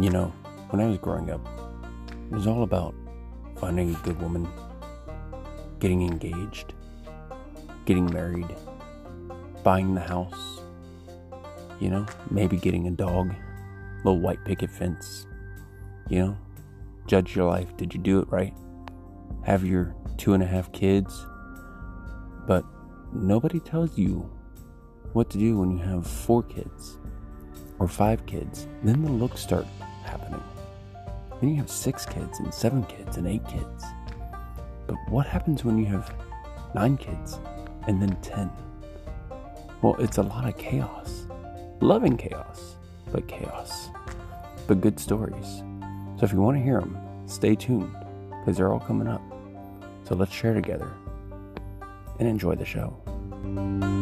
You know, when I was growing up, it was all about finding a good woman, getting engaged, getting married, buying the house, you know, maybe getting a dog, little white picket fence, you know, judge your life. Did you do it right? Have your two and a half kids. But nobody tells you what to do when you have four kids or five kids. Then the looks start happening. Then you have six kids and seven kids and eight kids. But what happens when you have nine kids and then ten? Well, it's a lot of chaos. Loving chaos, but chaos. But good stories. So if you want to hear them, stay tuned because they're all coming up. So let's share together and enjoy the show.